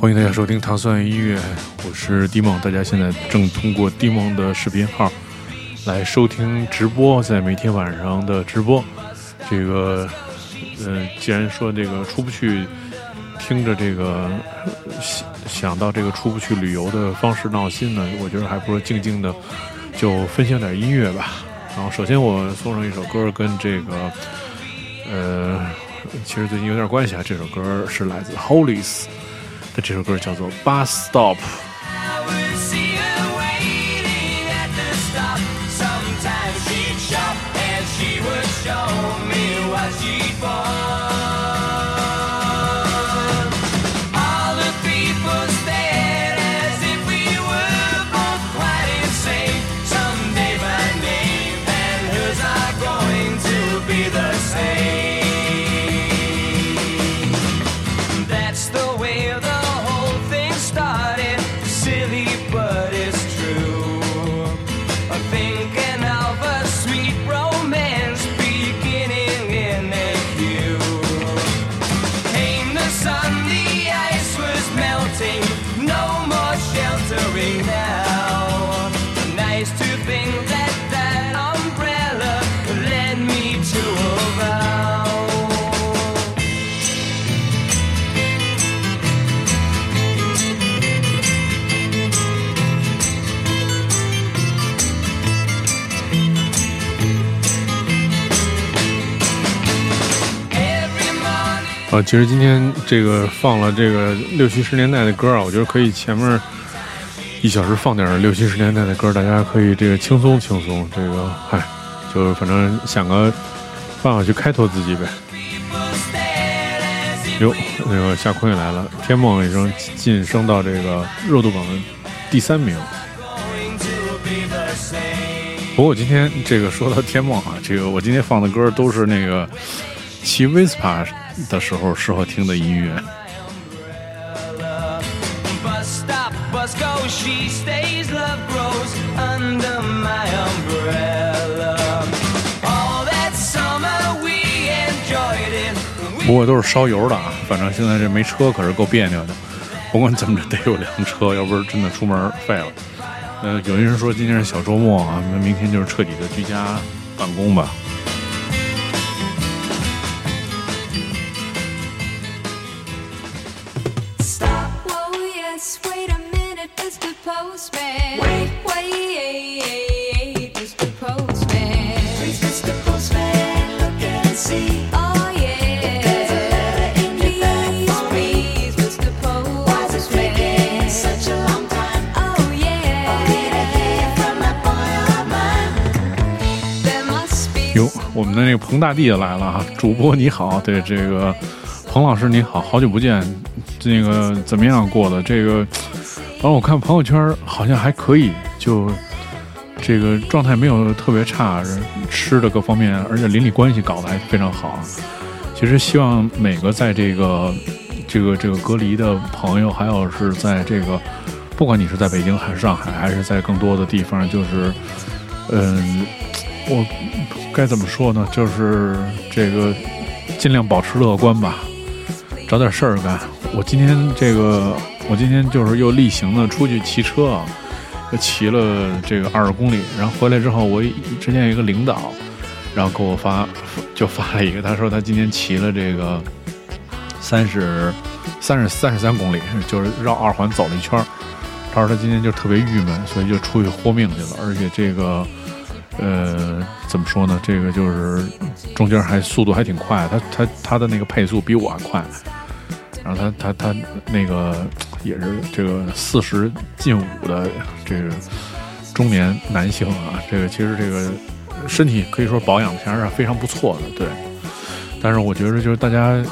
欢迎大家收听糖蒜音乐，我是迪梦。大家现在正通过迪梦的视频号来收听直播，在每天晚上的直播。这个，呃，既然说这个出不去，听着这个想想到这个出不去旅游的方式闹心呢，我觉得还不如静静的就分享点音乐吧。然后，首先我送上一首歌，跟这个，呃，其实最近有点关系啊。这首歌是来自 Hollies。这首歌叫做《Bus Stop》。其实今天这个放了这个六七十年代的歌啊，我觉得可以前面一小时放点六七十年代的歌，大家可以这个轻松轻松。这个，嗨，就是反正想个办法去开拓自己呗。哟，那个夏坤也来了，天梦已经晋升到这个热度榜的第三名。不过我今天这个说到天梦啊，这个我今天放的歌都是那个骑 Vespa。的时候适合听的音乐。不过都是烧油的啊，反正现在这没车可是够别扭的。不管怎么着得有辆车，要不是真的出门废了。呃，有的人说今天是小周末啊，那明天就是彻底的居家办公吧。我们的那个彭大帝来了啊！主播你好，对这个彭老师你好，好久不见，那个怎么样过的？这个，反正我看朋友圈好像还可以，就这个状态没有特别差，吃的各方面，而且邻里关系搞得还非常好。其实希望每个在这个这个这个隔离的朋友，还有是在这个，不管你是在北京还是上海，还是在更多的地方，就是，嗯，我。该怎么说呢？就是这个，尽量保持乐观吧，找点事儿干。我今天这个，我今天就是又例行的出去骑车啊，又骑了这个二十公里。然后回来之后，我之前有一个领导，然后给我发，就发了一个，他说他今天骑了这个三十三十三十三公里，就是绕二环走了一圈。他说他今天就特别郁闷，所以就出去豁命去了，而且这个。呃，怎么说呢？这个就是中间还速度还挺快，他他他的那个配速比我还快，然后他他他那个也是这个四十进五的这个中年男性啊，这个其实这个身体可以说保养的还是非常不错的，对。但是我觉得就是大家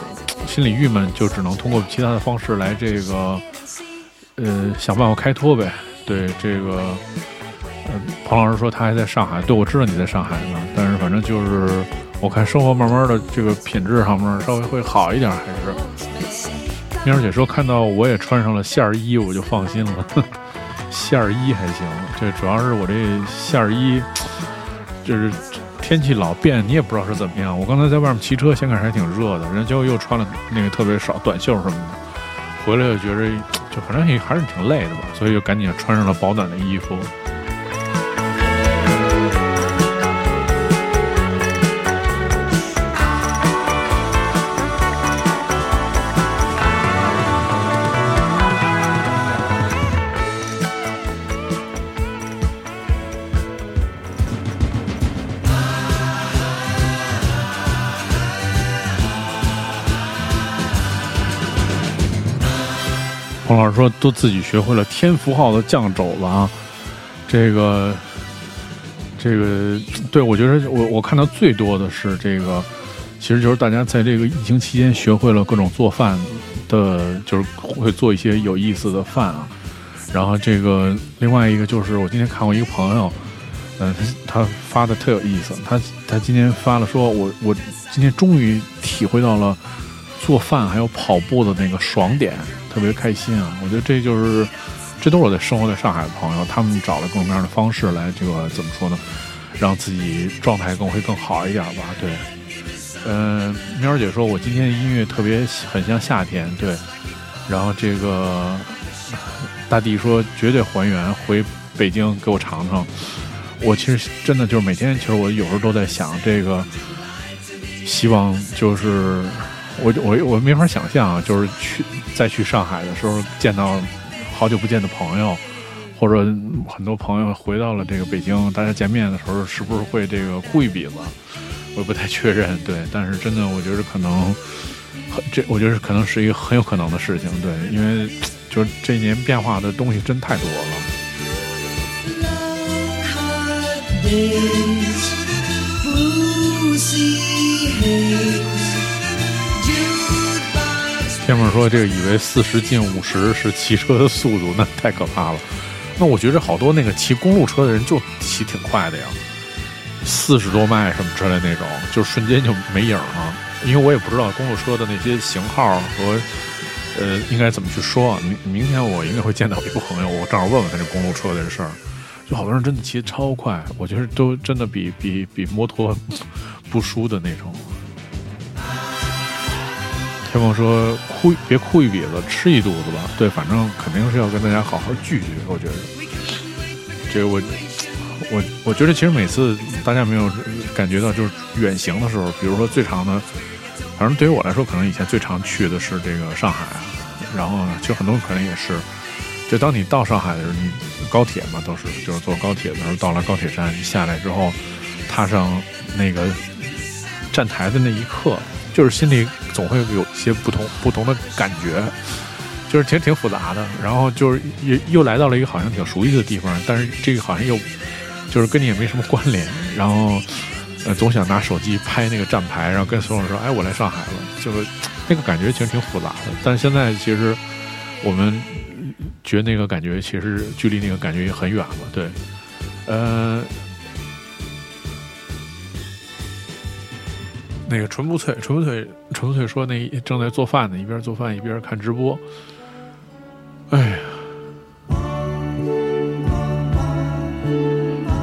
心里郁闷，就只能通过其他的方式来这个呃想办法开脱呗，对这个。彭老师说他还在上海，对，我知道你在上海呢，但是反正就是我看生活慢慢的这个品质上面稍微会好一点，还是。喵儿姐说看到我也穿上了线儿衣，我就放心了。线儿衣还行，这主要是我这线儿衣就是天气老变，你也不知道是怎么样。我刚才在外面骑车，先开始还挺热的，人家结果又穿了那个特别少短袖什么的，回来又觉着就反正也还是挺累的吧，所以就赶紧穿上了保暖的衣服。彭老师说，都自己学会了天福号的酱肘子啊！这个，这个，对我觉得我我看到最多的是这个，其实就是大家在这个疫情期间学会了各种做饭的，就是会做一些有意思的饭啊。然后这个另外一个就是我今天看过一个朋友，嗯，他他发的特有意思，他他今天发了说，我我今天终于体会到了做饭还有跑步的那个爽点。特别开心啊！我觉得这就是，这都是我在生活在上海的朋友，他们找了各种各样的方式来这个怎么说呢，让自己状态更会更好一点吧。对，嗯，喵儿姐说，我今天音乐特别很像夏天，对。然后这个大地说，绝对还原，回北京给我尝尝。我其实真的就是每天，其实我有时候都在想这个，希望就是。我我我没法想象啊，就是去再去上海的时候见到好久不见的朋友，或者很多朋友回到了这个北京，大家见面的时候是不是会这个哭一鼻子？我也不太确认，对。但是真的，我觉得可能这，我觉得可能是一个很有可能的事情，对，因为就是这一年变化的东西真太多了。天梦说：“这个以为四十进五十是骑车的速度，那太可怕了。那我觉得好多那个骑公路车的人就骑挺快的呀，四十多迈什么之类那种，就瞬间就没影了。因为我也不知道公路车的那些型号和呃应该怎么去说。明明天我应该会见到一个朋友，我正好问问他这公路车的事儿。就好多人真的骑超快，我觉得都真的比比比摩托 不输的那种。”天梦说：“哭别哭一鼻子，吃一肚子吧。对，反正肯定是要跟大家好好聚聚。我觉得，这个我我我觉得其实每次大家没有感觉到，就是远行的时候，比如说最长的，反正对于我来说，可能以前最常去的是这个上海。然后，其实很多人可能也是，就当你到上海的时候，你高铁嘛，都是就是坐高铁的时候，到了高铁站下来之后，踏上那个站台的那一刻。”就是心里总会有一些不同不同的感觉，就是其实挺复杂的。然后就是又又来到了一个好像挺熟悉的地方，但是这个好像又就是跟你也没什么关联。然后呃，总想拿手机拍那个站牌，然后跟所有人说：“哎，我来上海了。”就是那个感觉其实挺复杂的。但是现在其实我们觉得那个感觉其实距离那个感觉也很远了。对，呃。那个纯不脆，纯不脆，纯不脆说那正在做饭呢，一边做饭一边看直播。哎呀，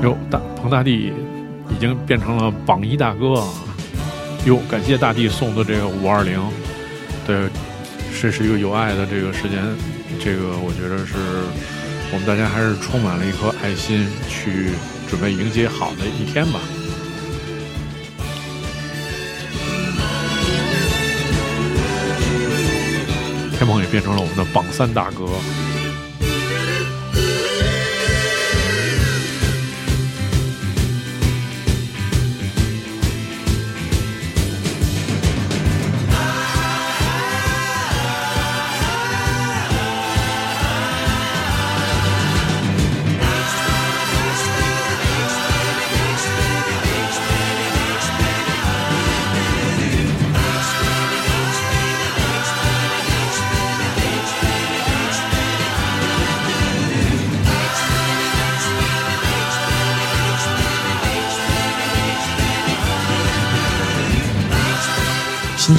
哟，大彭大帝已经变成了榜一大哥啊。哟，感谢大帝送的这个五二零，对，这是一个有爱的这个时间，这个我觉得是我们大家还是充满了一颗爱心，去准备迎接好的一天吧。天鹏也变成了我们的榜三大哥。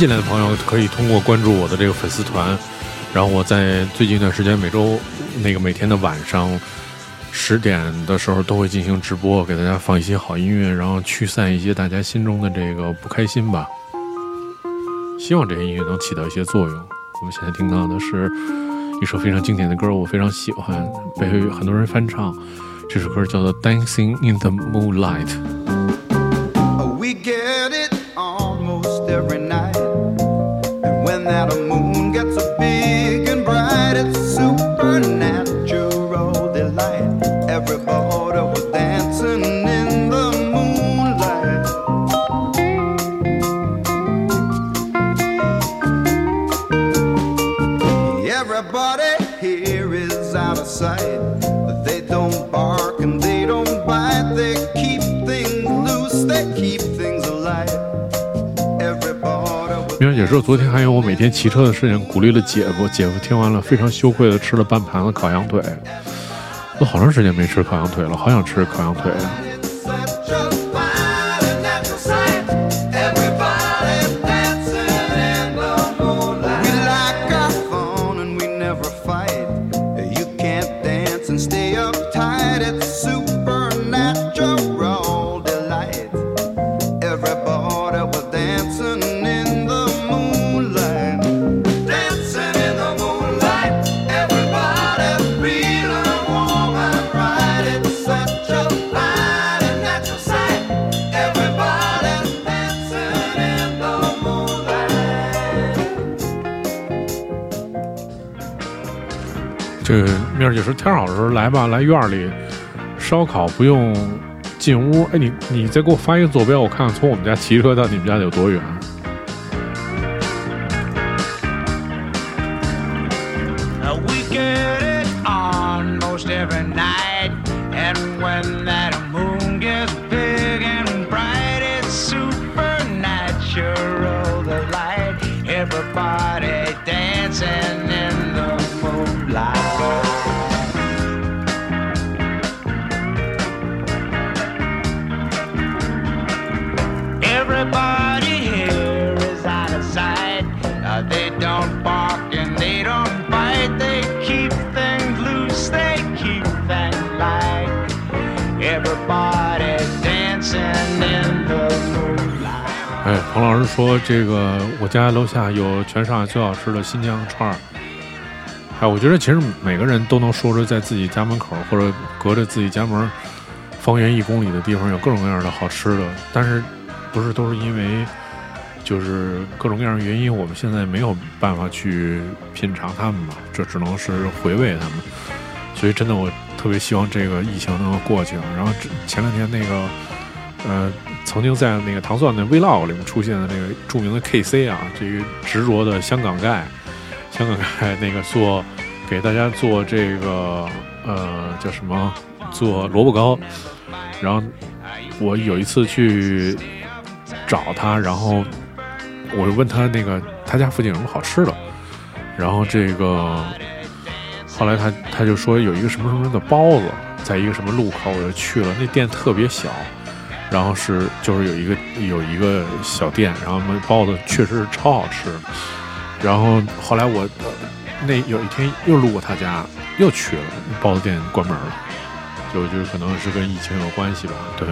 进来的朋友可以通过关注我的这个粉丝团，然后我在最近一段时间每周那个每天的晚上十点的时候都会进行直播，给大家放一些好音乐，然后驱散一些大家心中的这个不开心吧。希望这些音乐能起到一些作用。我们现在听到的是一首非常经典的歌，我非常喜欢，被很多人翻唱。这首歌叫做《Dancing in the Moonlight》。也是昨天还有我每天骑车的事情，鼓励了姐夫。姐夫听完了，非常羞愧的吃了半盘子烤羊腿。都好长时间没吃烤羊腿了，好想吃烤羊腿啊。这个面儿就说天好的时候来吧，来院里烧烤不用进屋。哎，你你再给我发一个坐标，我看看从我们家骑车到你们家有多远。这个我家楼下有全上海最好吃的新疆串儿。哎，我觉得其实每个人都能说出在自己家门口或者隔着自己家门方圆一公里的地方有各种各样的好吃的，但是不是都是因为就是各种各样的原因，我们现在没有办法去品尝它们嘛？这只能是回味它们。所以真的，我特别希望这个疫情能够过去。然后前两天那个。呃，曾经在那个糖蒜的 Vlog 里面出现的那个著名的 KC 啊，这个执着的香港盖，香港盖那个做给大家做这个呃叫什么做萝卜糕，然后我有一次去找他，然后我就问他那个他家附近有什么好吃的，然后这个后来他他就说有一个什么什么的包子，在一个什么路口，我就去了，那店特别小。然后是就是有一个有一个小店，然后包子确实是超好吃。然后后来我那有一天又路过他家，又去了，包子店关门了，就就可能是跟疫情有关系吧，对。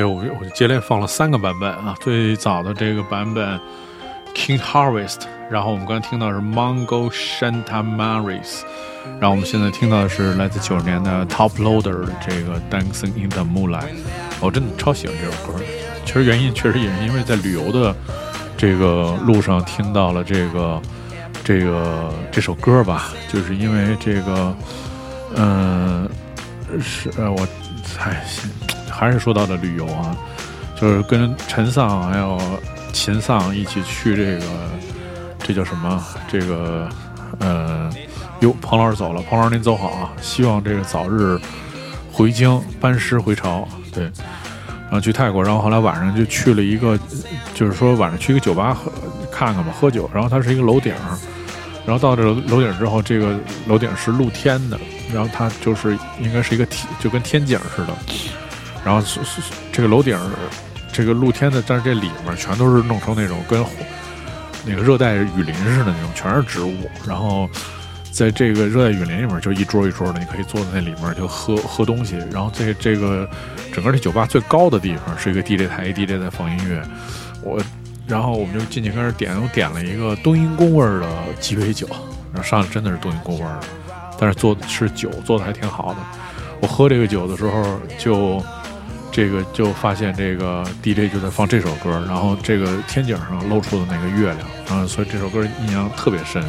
对，我我接连放了三个版本啊，最早的这个版本 King Harvest，然后我们刚才听到是 Mongo Shantamaris，然后我们现在听到的是来自九十年的 Top Loader 这个 Dancing in the Moonlight，我真的超喜欢这首歌。其实原因确实也是因为在旅游的这个路上听到了这个这个这首歌吧，就是因为这个，嗯，是呃我哎。还是说到了旅游啊，就是跟陈丧还有秦丧一起去这个，这叫什么？这个，呃，哟，彭老师走了，彭老师您走好啊！希望这个早日回京班师回朝。对，然后去泰国，然后后来晚上就去了一个，就是说晚上去一个酒吧喝看看吧，喝酒。然后它是一个楼顶，然后到这楼顶之后，这个楼顶是露天的，然后它就是应该是一个天，就跟天井似的。然后是是这个楼顶这个露天的，但是这里面全都是弄成那种跟那个热带雨林似的那种，全是植物。然后在这个热带雨林里面，就一桌一桌的，你可以坐在那里面就喝喝东西。然后这这个整个这酒吧最高的地方是一个 DJ 台，DJ 在放音乐。我然后我们就进去开始点，我点了一个冬阴功味儿的鸡尾酒，然后上来真的是冬阴功味儿的，但是做的是酒，做的还挺好的。我喝这个酒的时候就。这个就发现这个 DJ 就在放这首歌，然后这个天井上露出的那个月亮，啊，所以这首歌印象特别深。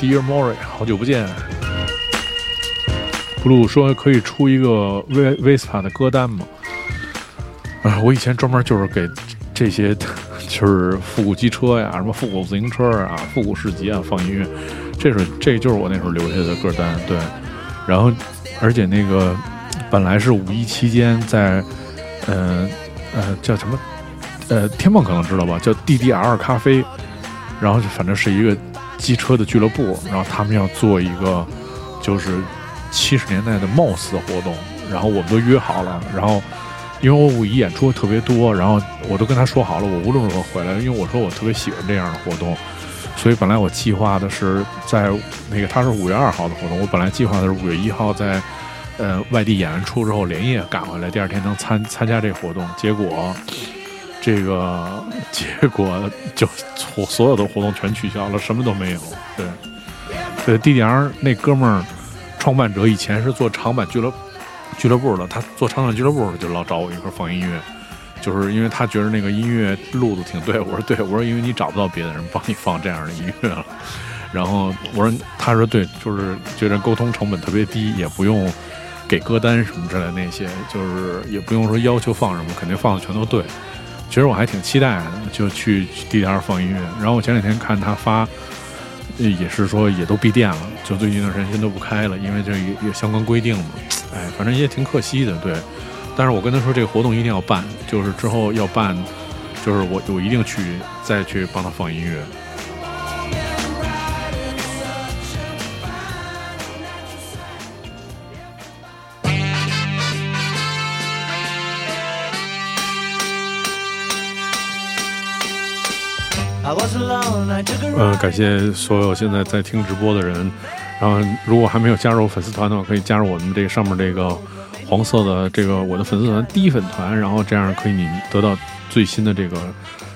，Dear Mori，好久不见。Blue 说可以出一个 V Vespa 的歌单吗？啊，我以前专门就是给这些。就是复古机车呀，什么复古自行车啊，复古市集啊，放音乐，这是这就是我那时候留下的歌单。对，然后而且那个本来是五一期间在，呃呃叫什么，呃天梦可能知道吧，叫 DDR 咖啡，然后就反正是一个机车的俱乐部，然后他们要做一个就是七十年代的貌似活动，然后我们都约好了，然后。因为我五一演出特别多，然后我都跟他说好了，我无论如何回来。因为我说我特别喜欢这样的活动，所以本来我计划的是在那个他是五月二号的活动，我本来计划的是五月一号在呃外地演完出之后连夜赶回来，第二天能参参加这活动。结果这个结果就所有的活动全取消了，什么都没有。对，对，D D R 那哥们儿创办者以前是做长板俱乐部。俱乐部的，他做长短俱乐部就老找我一块放音乐，就是因为他觉得那个音乐路子挺 对。我说对，我说因为你找不到别的人帮你放这样的音乐了。然后我说，他说对，就是觉得沟通成本特别低，也不用给歌单什么之类那些，就是也不用说要求放什么，肯定放的全都对。其实我还挺期待的，就去 D D R 放音乐。然后我前两天看他发，也是说也都闭店了，就最近一段时间都不开了，因为这有相关规定嘛。哎，反正也挺可惜的，对。但是我跟他说，这个活动一定要办，就是之后要办，就是我我一定去再去帮他放音乐。嗯，感谢所有现在在听直播的人。然后，如果还没有加入粉丝团的话，可以加入我们这上面这个黄色的这个我的粉丝团低粉团，然后这样可以你得到最新的这个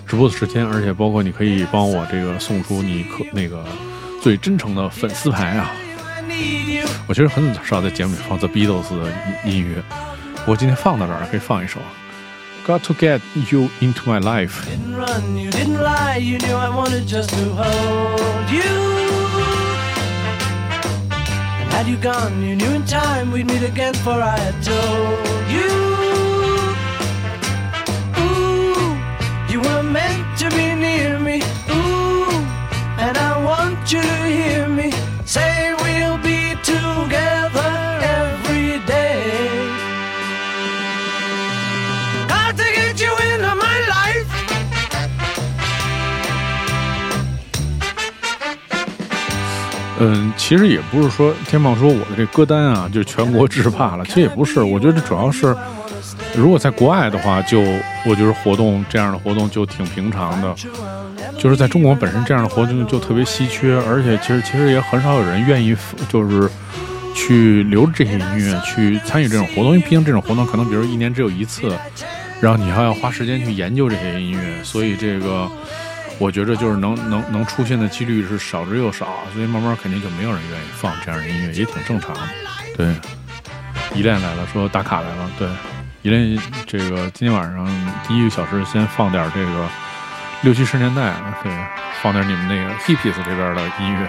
直播的时间，而且包括你可以帮我这个送出你可那个最真诚的粉丝牌啊。我其实很少在节目里放 The Beatles 的音乐，不过今天放到这儿可以放一首，Got to get you into my life。Had you didn't lie, you knew I wanted just to hold you. And had you gone, you knew in time we'd meet again, for I had told you. Ooh, you were meant to be near me. Ooh, and I want you to hear 嗯，其实也不是说天棒说我的这歌单啊，就全国制霸了。其实也不是，我觉得主要是，如果在国外的话，就我觉得活动这样的活动就挺平常的。就是在中国本身这样的活动就特别稀缺，而且其实其实也很少有人愿意就是去留着这些音乐去参与这种活动，因为毕竟这种活动可能比如一年只有一次，然后你还要花时间去研究这些音乐，所以这个。我觉着就是能能能出现的几率是少之又少，所以慢慢肯定就没有人愿意放这样的音乐，也挺正常的。对，依恋来了，说打卡来了。对，依恋这个今天晚上第一个小时先放点这个六七十年代，对，放点你们那个 hippies 这边的音乐。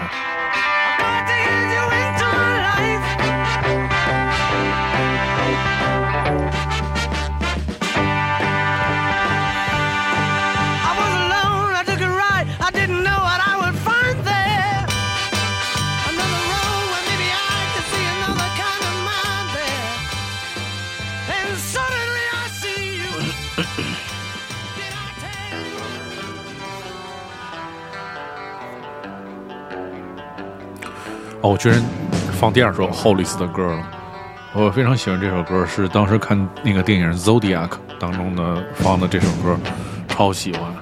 哦，我居然放第二首 Hollis 的歌了。我非常喜欢这首歌，是当时看那个电影《Zodiac》当中的放的这首歌，超喜欢。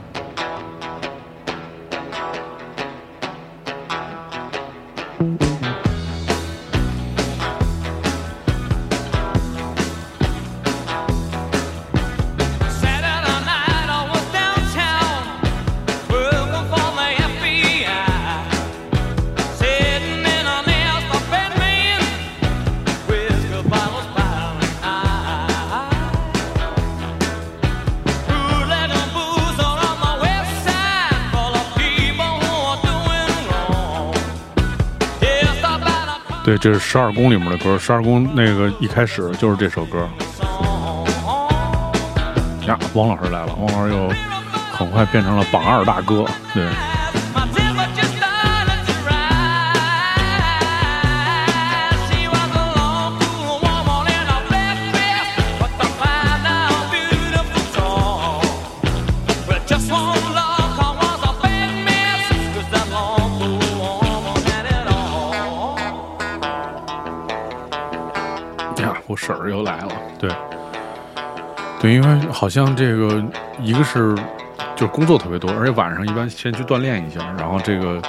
这是十二宫里面的歌，十二宫那个一开始就是这首歌呀。汪老师来了，汪老师又很快变成了榜二大哥。对，好像这个一个是就是工作特别多，而且晚上一般先去锻炼一下，然后这个，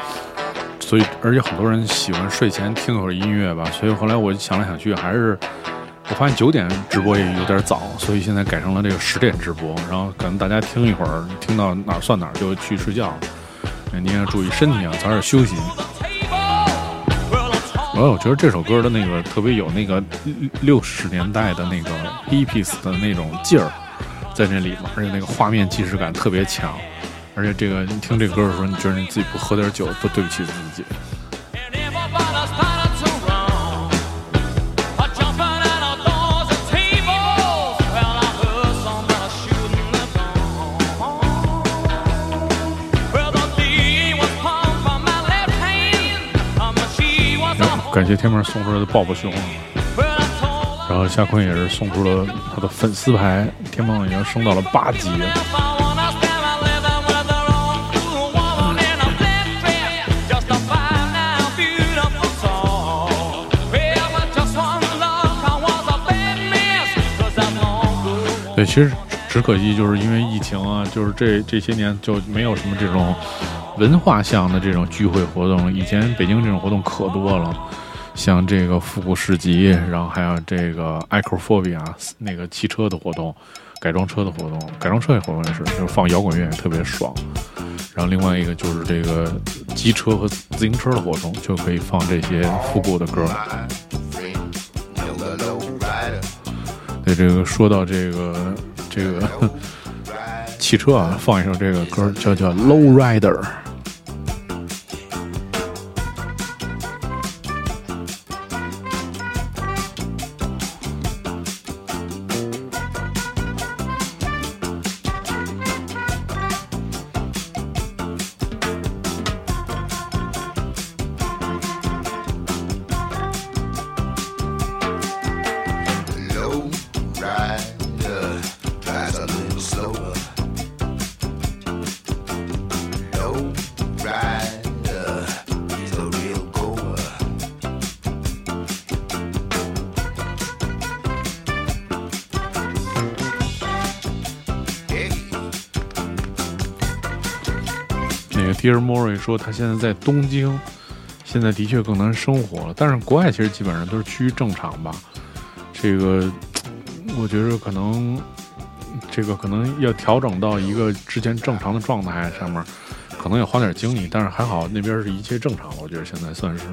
所以而且很多人喜欢睡前听会儿音乐吧，所以后来我想来想去，还是我发现九点直播也有点早，所以现在改成了这个十点直播，然后可能大家听一会儿，听到哪儿算哪儿就去睡觉了。哎您要注意身体啊，早点休息。哦，我觉得这首歌的那个特别有那个六十年代的那个 hippies 的那种劲儿在那里嘛，而且那个画面即视感特别强。而且这个你听这歌的时候，你觉得你自己不喝点酒都对不起自己。Um, 感谢天门送出来的抱抱熊 told 然后夏坤也是送出了他的粉丝牌，天梦已经升到了八级。对，其实只可惜就是因为疫情啊，就是这这些年就没有什么这种文化向的这种聚会活动。以前北京这种活动可多了，像这个复古市集，然后还有这个 Acrophobia 那个汽车的活动，改装车的活动，改装车的活动也是，就是放摇滚乐也特别爽。然后另外一个就是这个机车和自行车的活动，就可以放这些复古的歌。对，这个说到这个这个 汽车啊，放一首这个歌叫叫 Low Rider。那个 Dear Mori 说他现在在东京，现在的确更难生活了。但是国外其实基本上都是趋于正常吧。这个我觉得可能这个可能要调整到一个之前正常的状态上面，可能要花点精力。但是还好那边是一切正常，我觉得现在算是。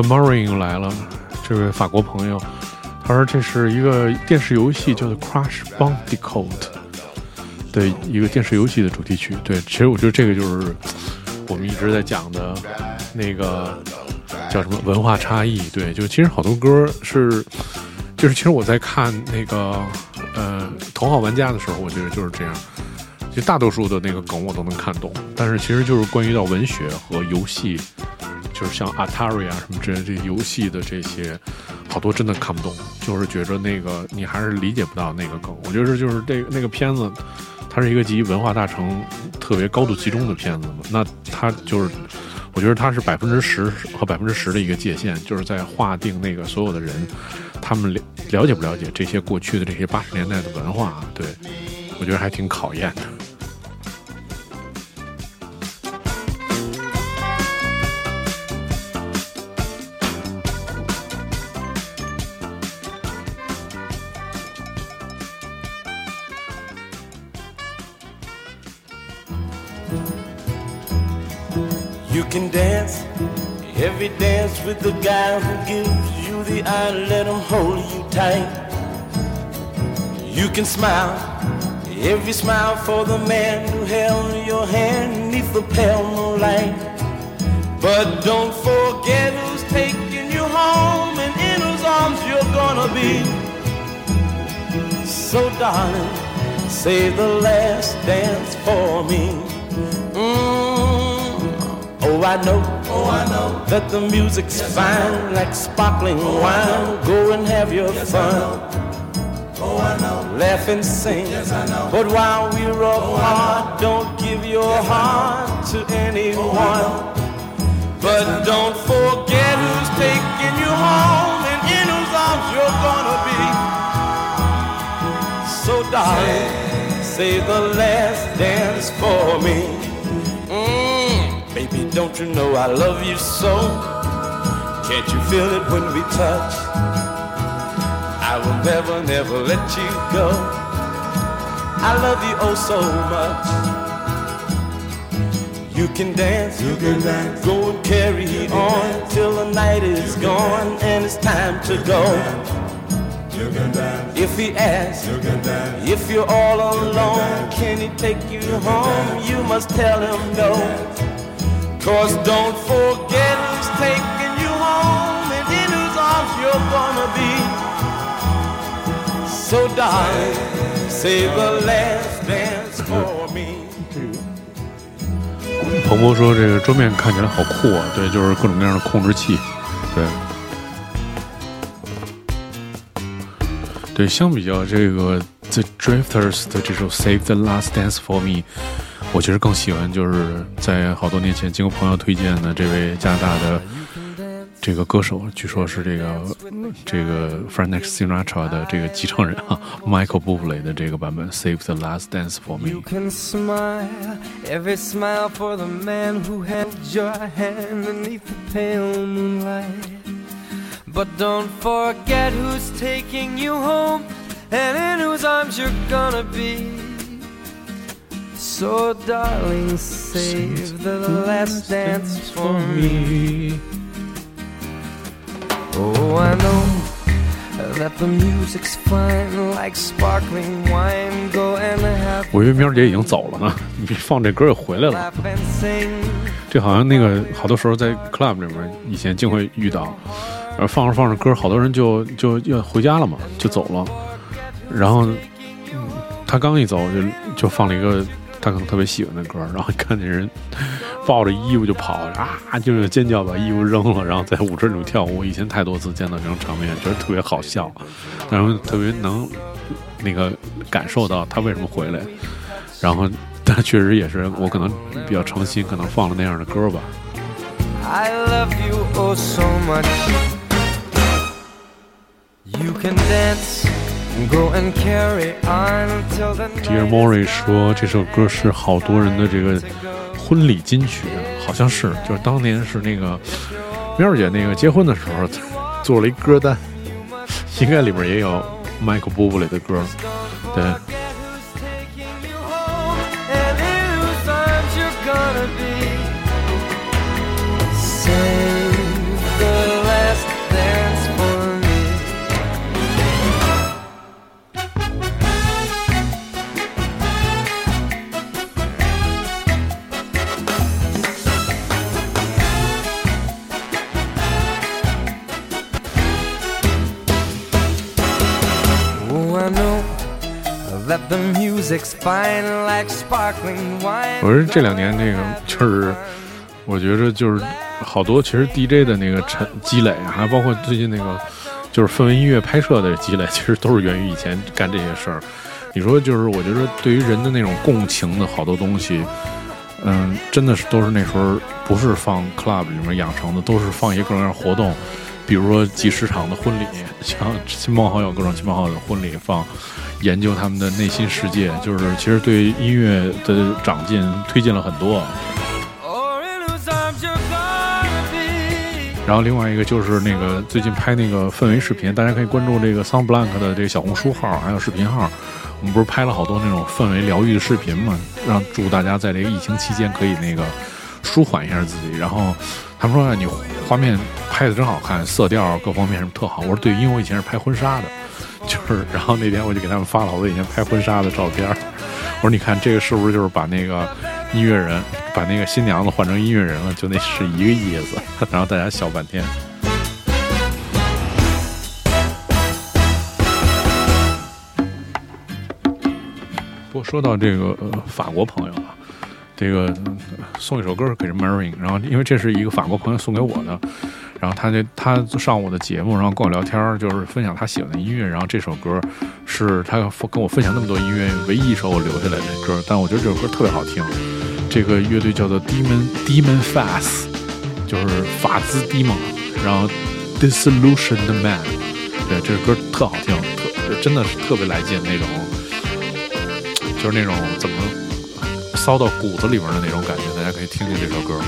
A m a r i n 又来了，这位法国朋友，他说这是一个电视游戏，叫做 Crash Bandicoot 的一个电视游戏的主题曲。对，其实我觉得这个就是我们一直在讲的那个叫什么文化差异。对，就其实好多歌是，就是其实我在看那个呃《头号玩家》的时候，我觉得就是这样。其实大多数的那个梗我都能看懂，但是其实就是关于到文学和游戏，就是像 Atari 啊什么这这游戏的这些，好多真的看不懂，就是觉着那个你还是理解不到那个梗。我觉得就是这那个片子，它是一个集文化大成特别高度集中的片子嘛，那它就是。我觉得它是百分之十和百分之十的一个界限，就是在划定那个所有的人，他们了了解不了解这些过去的这些八十年代的文化？对，我觉得还挺考验的。With the guy who gives you the eye, let him hold you tight. You can smile every smile for the man who held your hand neath the pale moonlight. But don't forget who's taking you home and in whose arms you're gonna be. So darling, save the last dance for me. Mm. Oh, I know, oh, I know that the music's fine, like sparkling wine. Go and have your fun. Oh, I know. Laugh and sing. Yes, I know. But while we're apart, don't give your heart to anyone. But don't forget who's taking you home and in whose arms you're gonna be. So, darling, say the last dance for me. Don't you know I love you so? Can't you feel it when we touch? I will never, never let you go. I love you oh so much. You can dance, you can dance. Go and carry on till the night is gone and it's time to go. If he asks, you if you're all alone, can he take you home? You must tell him no. Cause don't forget who's taking you home and in whose arms you're gonna be. So darling, save the last dance for me. 彭博说这个桌面看起来好酷啊，对，就是各种各样的控制器，对，对，相比较这个 The Drifters 的这首 Save the Last Dance for Me， 我其实更喜欢就是在好多年前经过朋友推荐的这位加拿大的这个歌手，据说是这个这个 Frank Sinatra 的这个继承人啊，Michael Bublé 的这个版本 Save the Last Dance for Me You。can smile, every smile for the man who held your hand beneath the pale moonlight. But don't forget who's taking you home and in whose arms you're gonna be. So, darling, save the last dance for me. Oh, I know that the music's fine, like sparkling wine. Go and have 我以为喵姐已经走了呢，你放这歌又回来了。sing. 这好像那个好多时候在 club 里面以前竟会遇到，然后放着放着歌，好多人就就要回家了嘛，就走了。然后、嗯他刚一走就就放了一个他可能特别喜欢那歌，然后看见人抱着衣服就跑啊，就是尖叫把衣服扔了，然后在舞池里跳舞。以前太多次见到这种场面，觉得特别好笑，然后特别能那个感受到他为什么回来。然后，但确实也是我可能比较诚心，可能放了那样的歌吧。I love you oh so much. You can dance, Dear Mori 说这首歌是好多人的这个婚礼金曲，好像是，就是当年是那个喵姐那个结婚的时候做了一歌单，应该里面也有 Michael Bublé 的歌，对。我说这两年那个就是，我觉着就是好多其实 DJ 的那个沉积累啊，还包括最近那个就是氛围音乐拍摄的积累，其实都是源于以前干这些事儿。你说就是，我觉得对于人的那种共情的好多东西，嗯，真的是都是那时候不是放 club 里面养成的，都是放一些各种各样的活动，比如说几十场的婚礼，像亲朋好友各种亲朋好友的婚礼放。研究他们的内心世界，就是其实对音乐的长进推进了很多。然后另外一个就是那个最近拍那个氛围视频，大家可以关注这个 Sound Blank 的这个小红书号，还有视频号。我们不是拍了好多那种氛围疗愈的视频嘛，让祝大家在这个疫情期间可以那个舒缓一下自己。然后他们说、啊、你画面拍的真好看，色调各方面什么特好。我说对，因为我以前是拍婚纱的，就是然后那天我就给他们发了好多以前拍婚纱的照片。我说你看这个是不是就是把那个音乐人把那个新娘子换成音乐人了？就那是一个意思。然后大家笑半天。不过说到这个、法国朋友啊，这个、送一首歌给 Marin，然后因为这是一个法国朋友送给我的，然后他这他上我的节目，然后跟我聊天儿，就是分享他喜欢的音乐，然后这首歌是他跟我分享那么多音乐唯一一首我留下来的歌，但我觉得这首歌特别好听。这个乐队叫做 Demon Demon Fast，就是法兹迪蒙，然后 Dissolution the Man，对，这歌特好听，特真的是特别来劲那种。就是那种怎么骚到骨子里面的那种感觉，大家可以听听这首歌。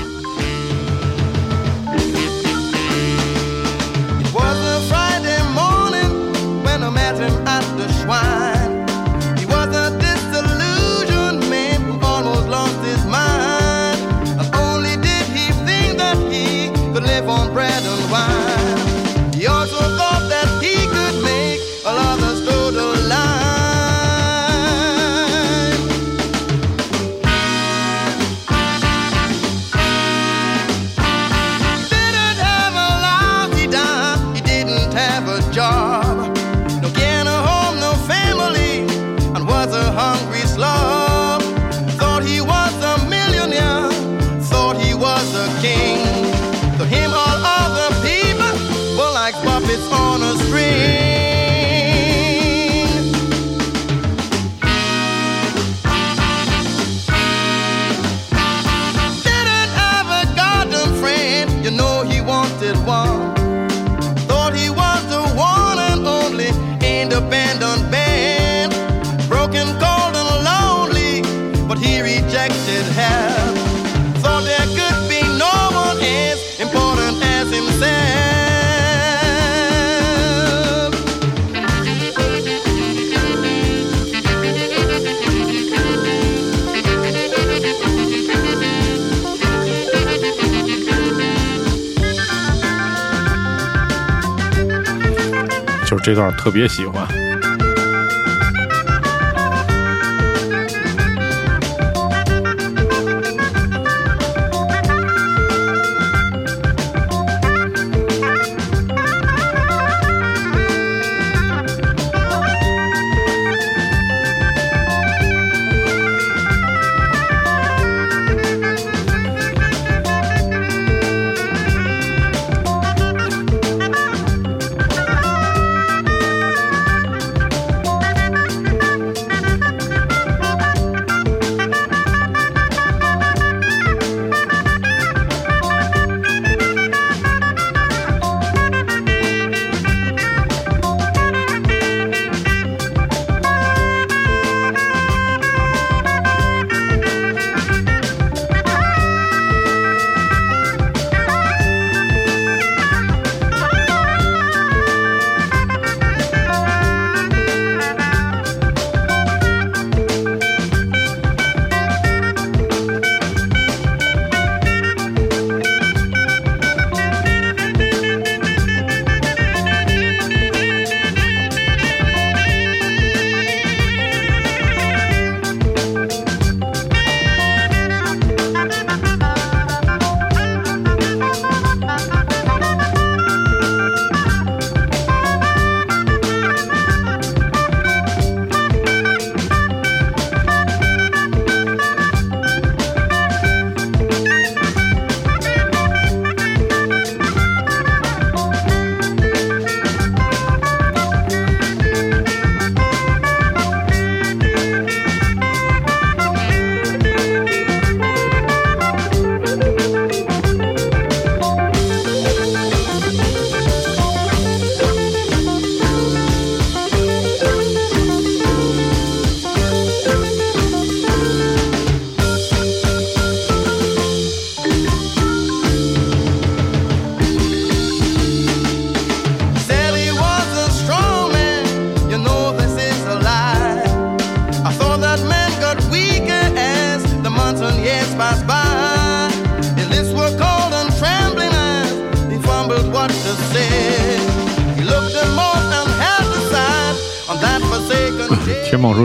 这段特别喜欢。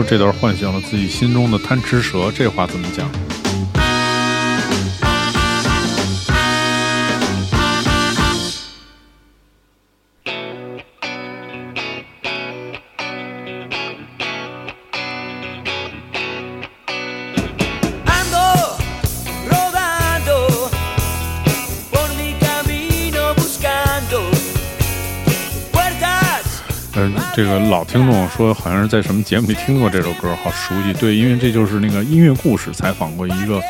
这段唤醒了自己心中的贪吃蛇，这话怎么讲？嗯，这个老听众说好像是在什么节目里听过这首歌，好熟悉。对，因为这就是那个音乐故事采访过一个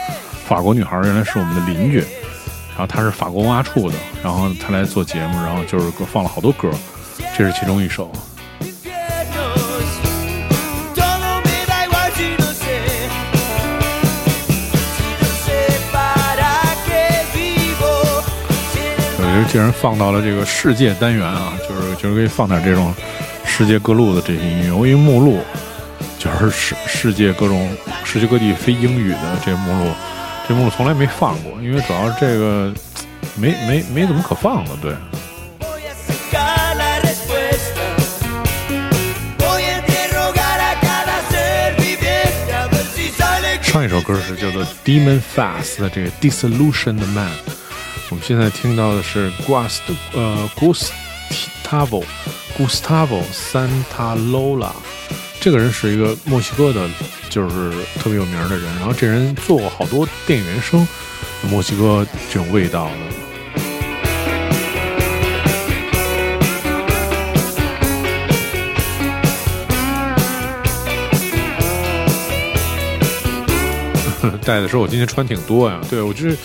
法国女孩，原来是我们的邻居，然后她是法国文化处的，然后她来做节目，然后就是放了好多歌，这是其中一首。竟然放到了这个世界单元啊，就是就是可以放点这种世界各路的这些音乐。我一目录就是世世界各种世界各地非英语的这目录，这目录从来没放过，因为主要是这个没没没怎么可放的。对，上一首歌是叫做 Demon Fast 的这个 Dissolution 的 Man，我们现在听到的是 Gust 呃 Gustavo Gustavo Santalola，这个人是一个墨西哥的，就是特别有名的人，然后这人做过好多电影原声，墨西哥这种味道的。带的时候，我今天穿挺多呀。对我就是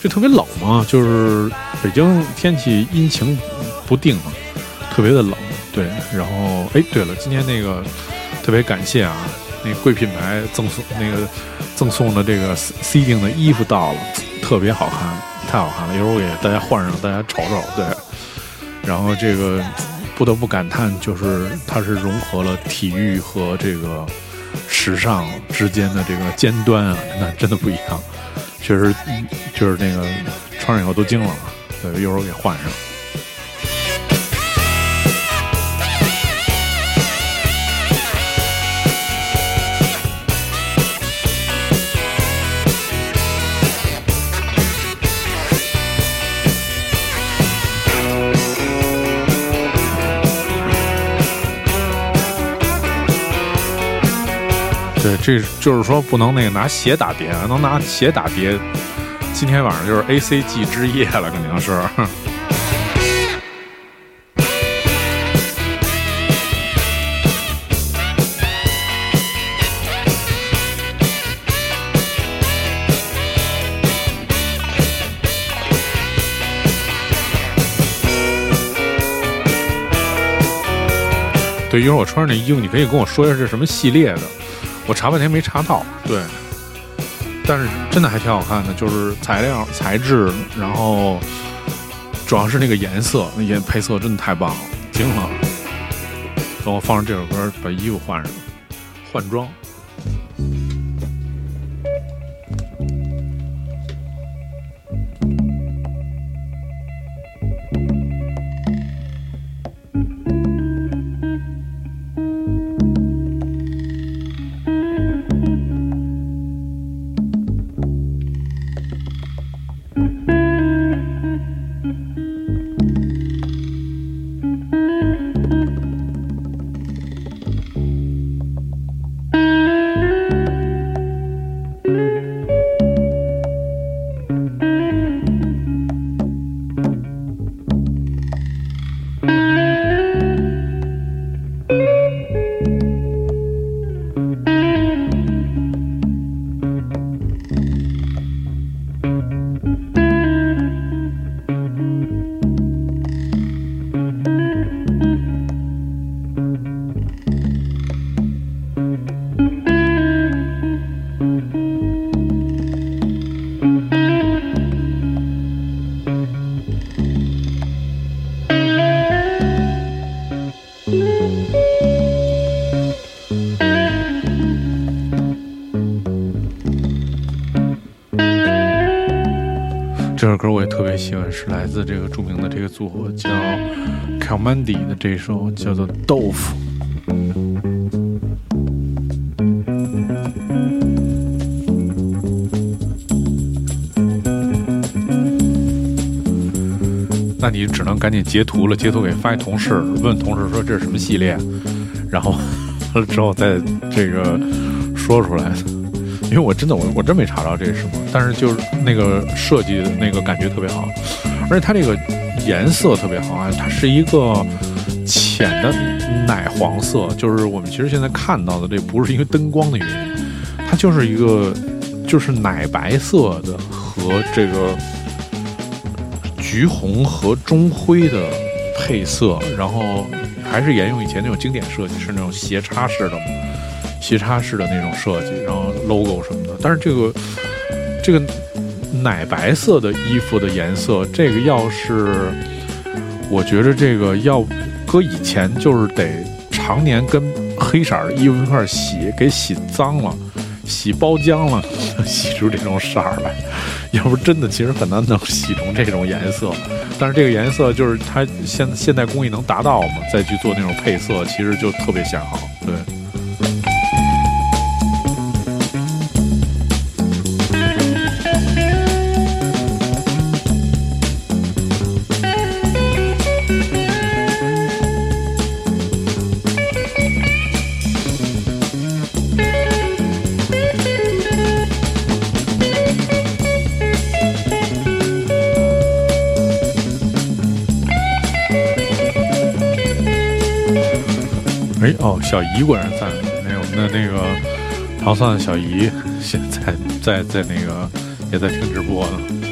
这特别冷嘛，就是北京天气阴晴不定啊，特别的冷。对，然后哎，对了，今天那个特别感谢啊，那贵品牌赠送那个赠送的这个 C 定的衣服到了，特别好看，太好看了。一会儿我给大家换上，大家瞅瞅。对，然后这个不得不感叹，就是它是融合了体育和这个时尚之间的这个尖端啊，那真的不一样。确实，就是那个穿上以后都惊了。对，一会儿给换上。这就是说不能那个拿鞋打碟，能拿鞋打碟，今天晚上就是 A C G 之夜了，肯定是。对，一会儿我穿上那衣服，你可以跟我说一下这是什么系列的，我查半天没查到。对，但是真的还挺好看的，就是材料、材质，然后主要是那个颜色，那颜配色真的太棒了，惊了。等我放上这首歌，把衣服换上，换装。是来自这个著名的这个组合叫 c a l m a n d i 的这一首叫做《豆腐》。那你只能赶紧截图了，截图给发给同事，问同事说这是什么系列，然后之后再这个说出来。因为我真的我我真没查着这是什么，但是就是那个设计那个感觉特别好。而且它这个颜色特别好啊，它是一个浅的奶黄色，就是我们其实现在看到的这不是因为灯光的原因，它就是一个就是奶白色的和这个橘红和中灰的配色，然后还是沿用以前那种经典设计，是那种斜插式的。斜插式的那种设计，然后 logo 什么的。但是这个这个奶白色的衣服的颜色，这个要是我觉着这个要搁以前就是得常年跟黑色的衣服一块洗，给洗脏了，洗包浆了，洗出这种色儿来。要不真的其实很难能洗成这种颜色。但是这个颜色就是它现现代工艺能达到嘛，再去做那种配色，其实就特别显好。对。小姨果然在呢。那我们的那个糖蒜的小姨现在在在那个也在听直播呢。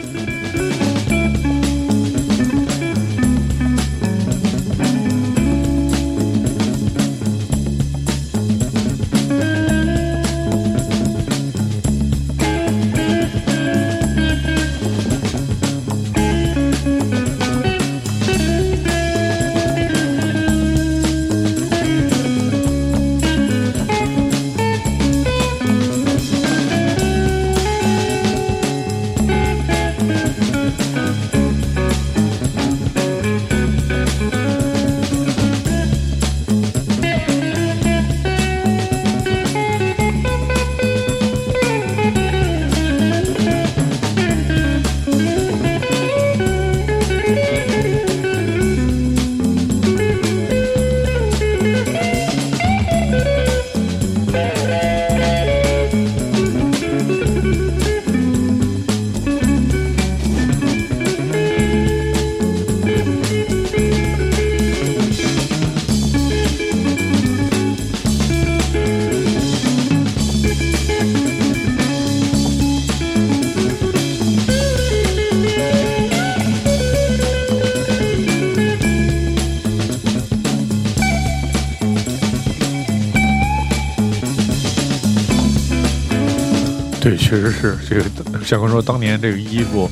是这个。像哥说，当年这个衣服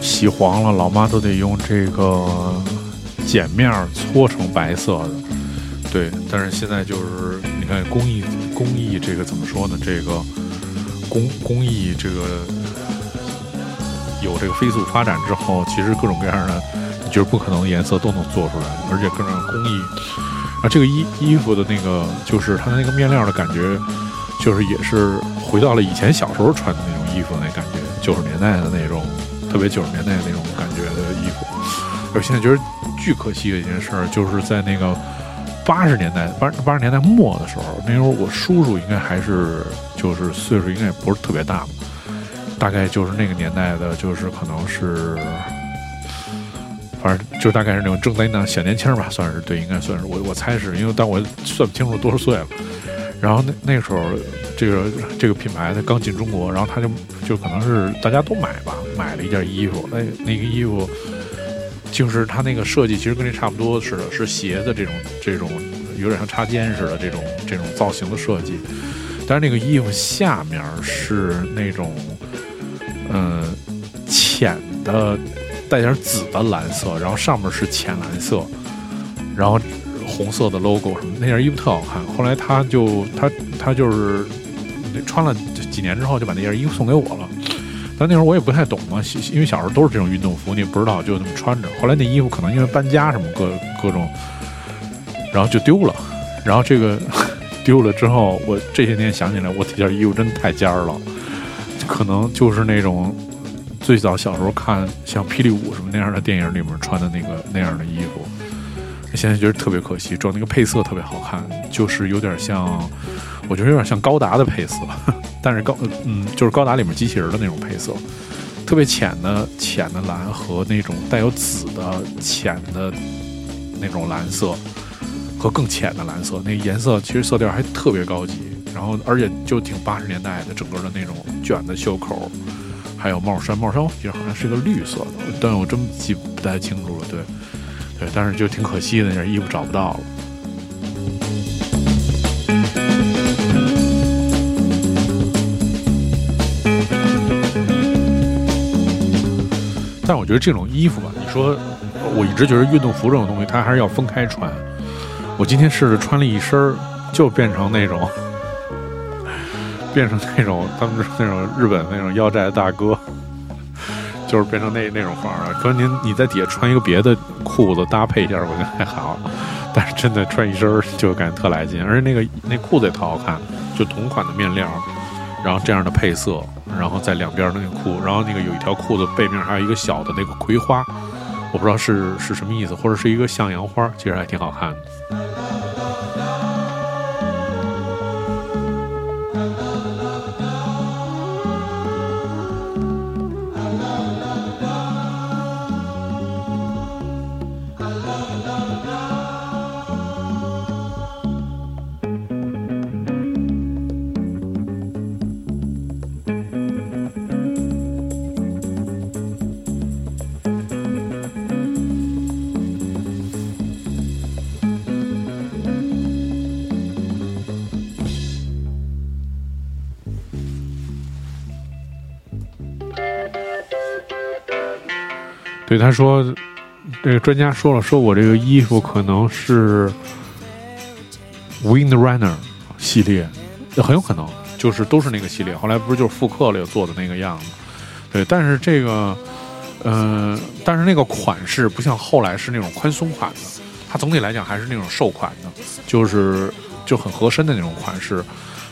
洗黄了，老妈都得用这个碱面搓成白色的。对，但是现在就是你看工艺工艺这个怎么说呢？这个工工艺这个有这个飞速发展之后，其实各种各样的你觉得不可能颜色都能做出来，而且各种工艺啊，这个衣衣服的那个就是它的那个面料的感觉，就是也是回到了以前小时候穿的那种衣服那感觉，九十年代的那种，特别九十年代那种感觉的衣服。我现在觉得巨可惜的一件事儿，就是在那个八十年代八八十年代末的时候，那时候我叔叔应该还是就是岁数应该也不是特别大嘛，大概就是那个年代的，就是可能是。反正就大概是那种正在那小年轻吧，算是对，应该算是我我猜是因为，但我算不清楚多少岁了。然后那那时候，这个这个品牌它刚进中国，然后他就就可能是大家都买吧，买了一件衣服，哎，那个衣服就是它那个设计其实跟这差不多似的，是鞋子这种这种有点像插肩似的这种这种造型的设计，但是那个衣服下面是那种嗯、浅的。带点紫的蓝色，然后上面是浅蓝色，然后红色的 logo 什么，那件衣服特好看。后来他就他他就是穿了几年之后，就把那件衣服送给我了。但那时候我也不太懂嘛，因为小时候都是这种运动服，你也不知道就那么穿着。后来那衣服可能因为搬家什么各各种，然后就丢了。然后这个 丢了之后，我这些年想起来，我这件衣服真的太尖儿了，可能就是那种。最早小时候看像《霹雳舞》什么那样的电影里面穿的那个那样的衣服，现在觉得特别可惜，主要那个配色特别好看，就是有点像，我觉得有点像高达的配色，但是高嗯就是高达里面机器人的那种配色，特别浅的浅的蓝和那种带有紫的浅的那种蓝色。和更浅的蓝色，那颜色其实色调还特别高级，然后而且就挺八十年代的，整个的那种卷的袖口，还有帽衫，帽衫我记得好像是个绿色的，但我真记不太清楚了。对，对，但是就挺可惜的，那件衣服找不到了。但我觉得这种衣服吧，你说，我一直觉得运动服这种东西，它还是要分开穿。我今天试着穿了一身，就变成那种，变成那种他们那种日本那种腰债的大哥，就是变成那那种范儿了。可能您你在底下穿一个别的裤子搭配一下，我觉得还好。但是真的穿一身就感觉特来劲，而且那个那裤子也特好看，就同款的面料，然后这样的配色，然后在两边的那个裤，然后那个有一条裤子背面还有一个小的那个葵花，我不知道是是什么意思，或者是一个向阳花，其实还挺好看的。说，这个专家说了，说我这个衣服可能是 Wind Runner 系列，很有可能就是都是那个系列。后来不是就是复刻了做的那个样子，对。但是这个，呃，但是那个款式不像后来是那种宽松款的，它总体来讲还是那种瘦款的，就是就很合身的那种款式。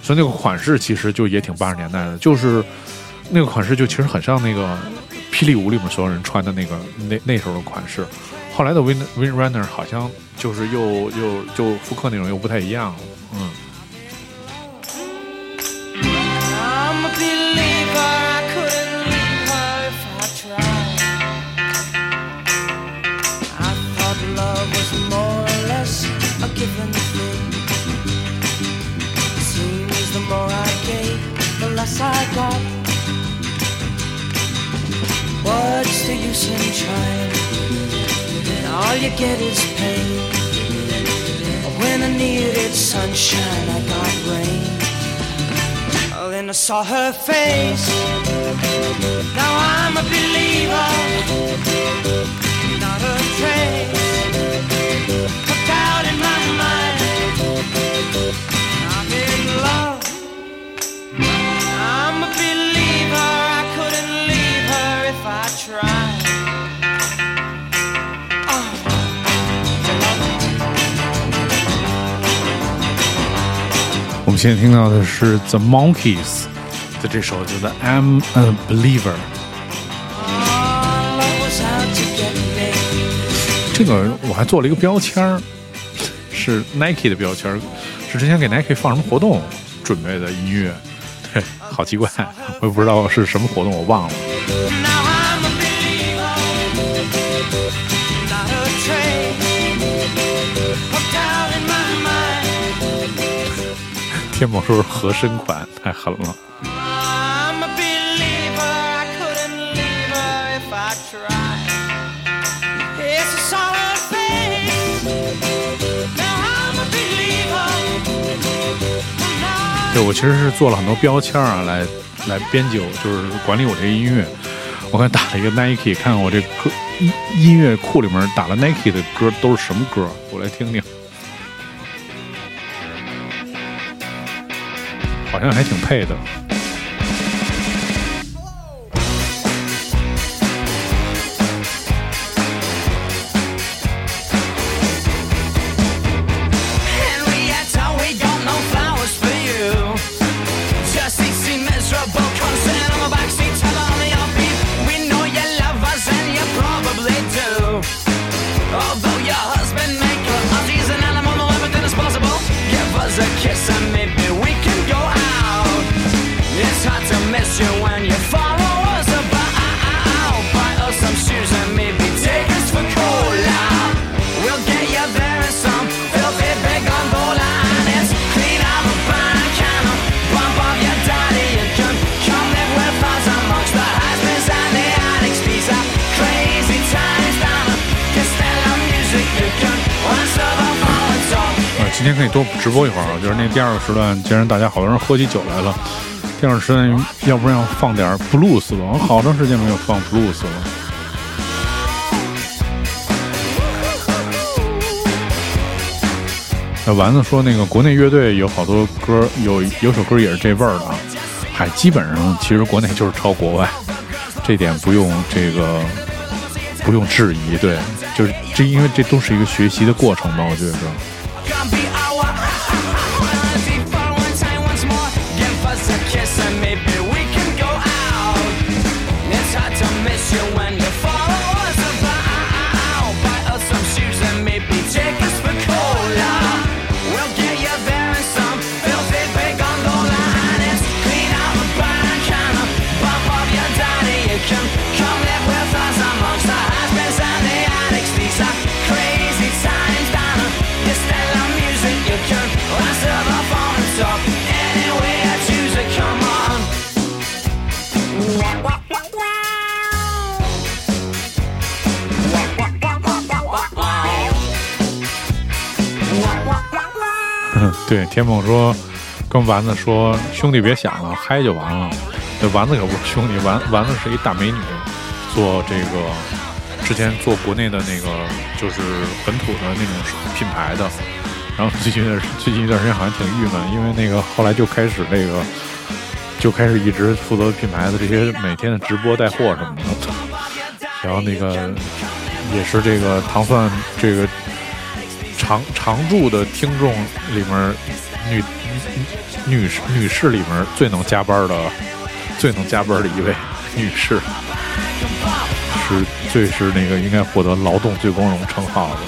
所以那个款式其实就也挺八十年代的，就是那个款式就其实很像那个。霹雳舞里面所有人穿的那个那那时候的款式，后来的 Win Win Runner 好像就是又又就复刻那种又不太一样，嗯。Use in trying? All you get is pain. When I needed sunshine, I got rain. Oh, then I saw her face. Now I'm a believer, not a trace. A doubt in my mind. 现在听到的是 The Monkeys 的这首叫做《I'm a Believer》，这个我还做了一个标签，是 Nike 的标签，是之前给 Nike 放什么活动准备的音乐，对，好奇怪，我也不知道是什么活动，我忘了。天某说是合身款，太狠了。I'm a believer, I couldn't leave her if I tried. Yes, I saw her face. Now I'm a believer. 对我其实是做了很多标签啊，来来编辑我，就是管理我这个音乐。我看打了一个 Nike，看看我这歌音音乐库里面打了 Nike 的歌都是什么歌，我来听听。像还挺配的。今天可以多直播一会儿啊，就是那第二个时段，既然大家好多人喝起酒来了，第二个时段要不然要放点 blues 吧，我好长时间没有放 blues 了。那丸子说，那个国内乐队有好多歌，有有首歌也是这味儿的啊。嗨，基本上其实国内就是抄国外，这点不用这个不用质疑。对，就是这，因为这都是一个学习的过程吧，我觉得。对，天梦说跟丸子说，兄弟别想了，嗨就完了。这丸子可不是兄弟，丸丸子是一大美女，做这个之前做国内的那个就是本土的那种品牌的，然后最近的最近一段时间好像挺郁闷，因为那个后来就开始这个就开始一直负责品牌的这些每天的直播带货什么的，然后那个也是这个糖蒜这个常常驻的听众里面，女女女士女士里面最能加班的，最能加班的一位女士，是最是那个应该获得劳动最光荣称号的。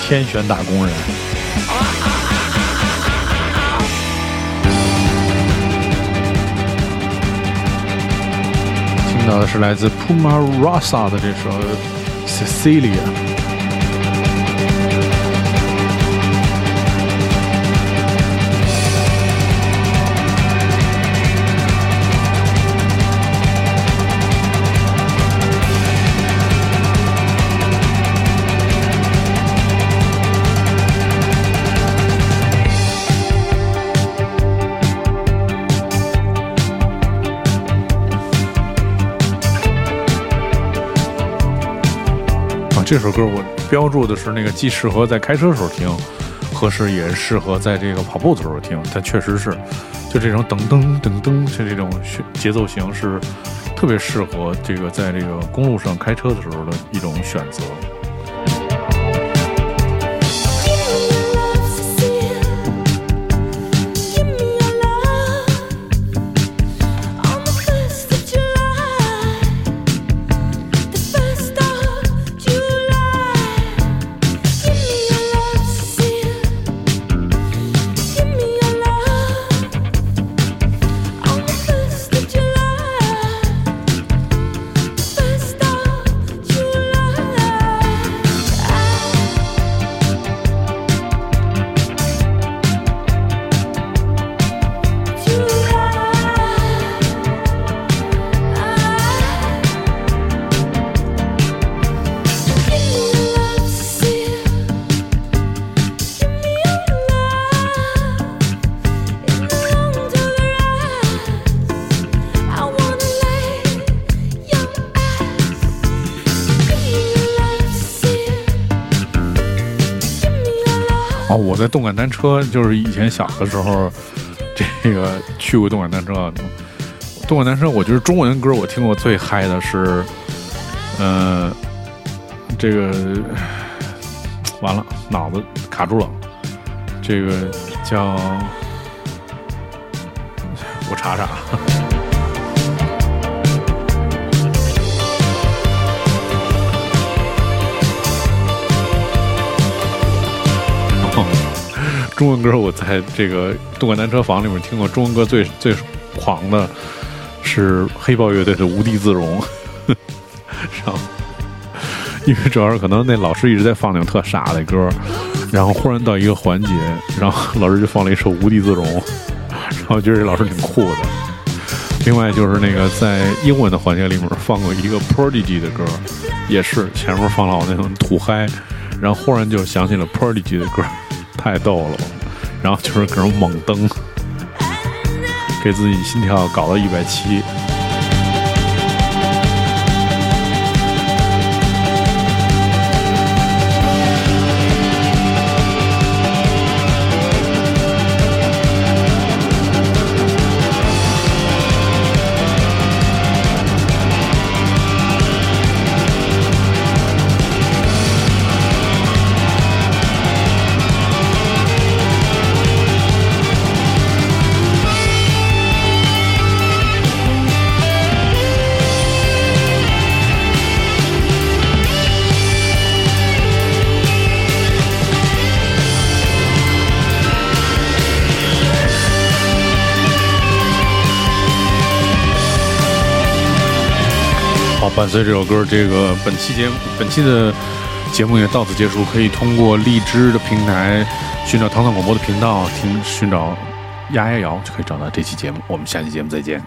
天选打工人。听到的是来自 Puma Rosa 的这首 Cecilia。这首歌我标注的是那个既适合在开车时候听，合适也适合在这个跑步的时候听。它确实是，就这种噔噔噔噔，就这种节奏型是特别适合这个在这个公路上开车的时候的一种选择。在动感单车，就是以前小的时候，这个去过动感单车。动感单车，我觉得中文歌我听过最嗨的是，呃，这个完了，脑子卡住了。这个叫我查查。中文歌，我在这个动感单车房里面听过中文歌最最狂的是黑豹乐队的《无地自容》。然后因为主要是可能那老师一直在放那种特傻的歌，然后忽然到一个环节，然后老师就放了一首《无地自容》，然后觉得这老师挺酷的。另外就是那个在英文的环节里面放过一个 Prodigy 的歌，也是前面放了我那种土嗨，然后忽然就想起了 Prodigy 的歌，太逗了。然后就是各种猛蹬，给自己心跳搞到一百七。伴随这首歌，这个本期节目本期的节目也到此结束。可以通过荔枝的平台寻找糖糖广播的频道，听寻找丫丫瑶就可以找到这期节目。我们下期节目再见。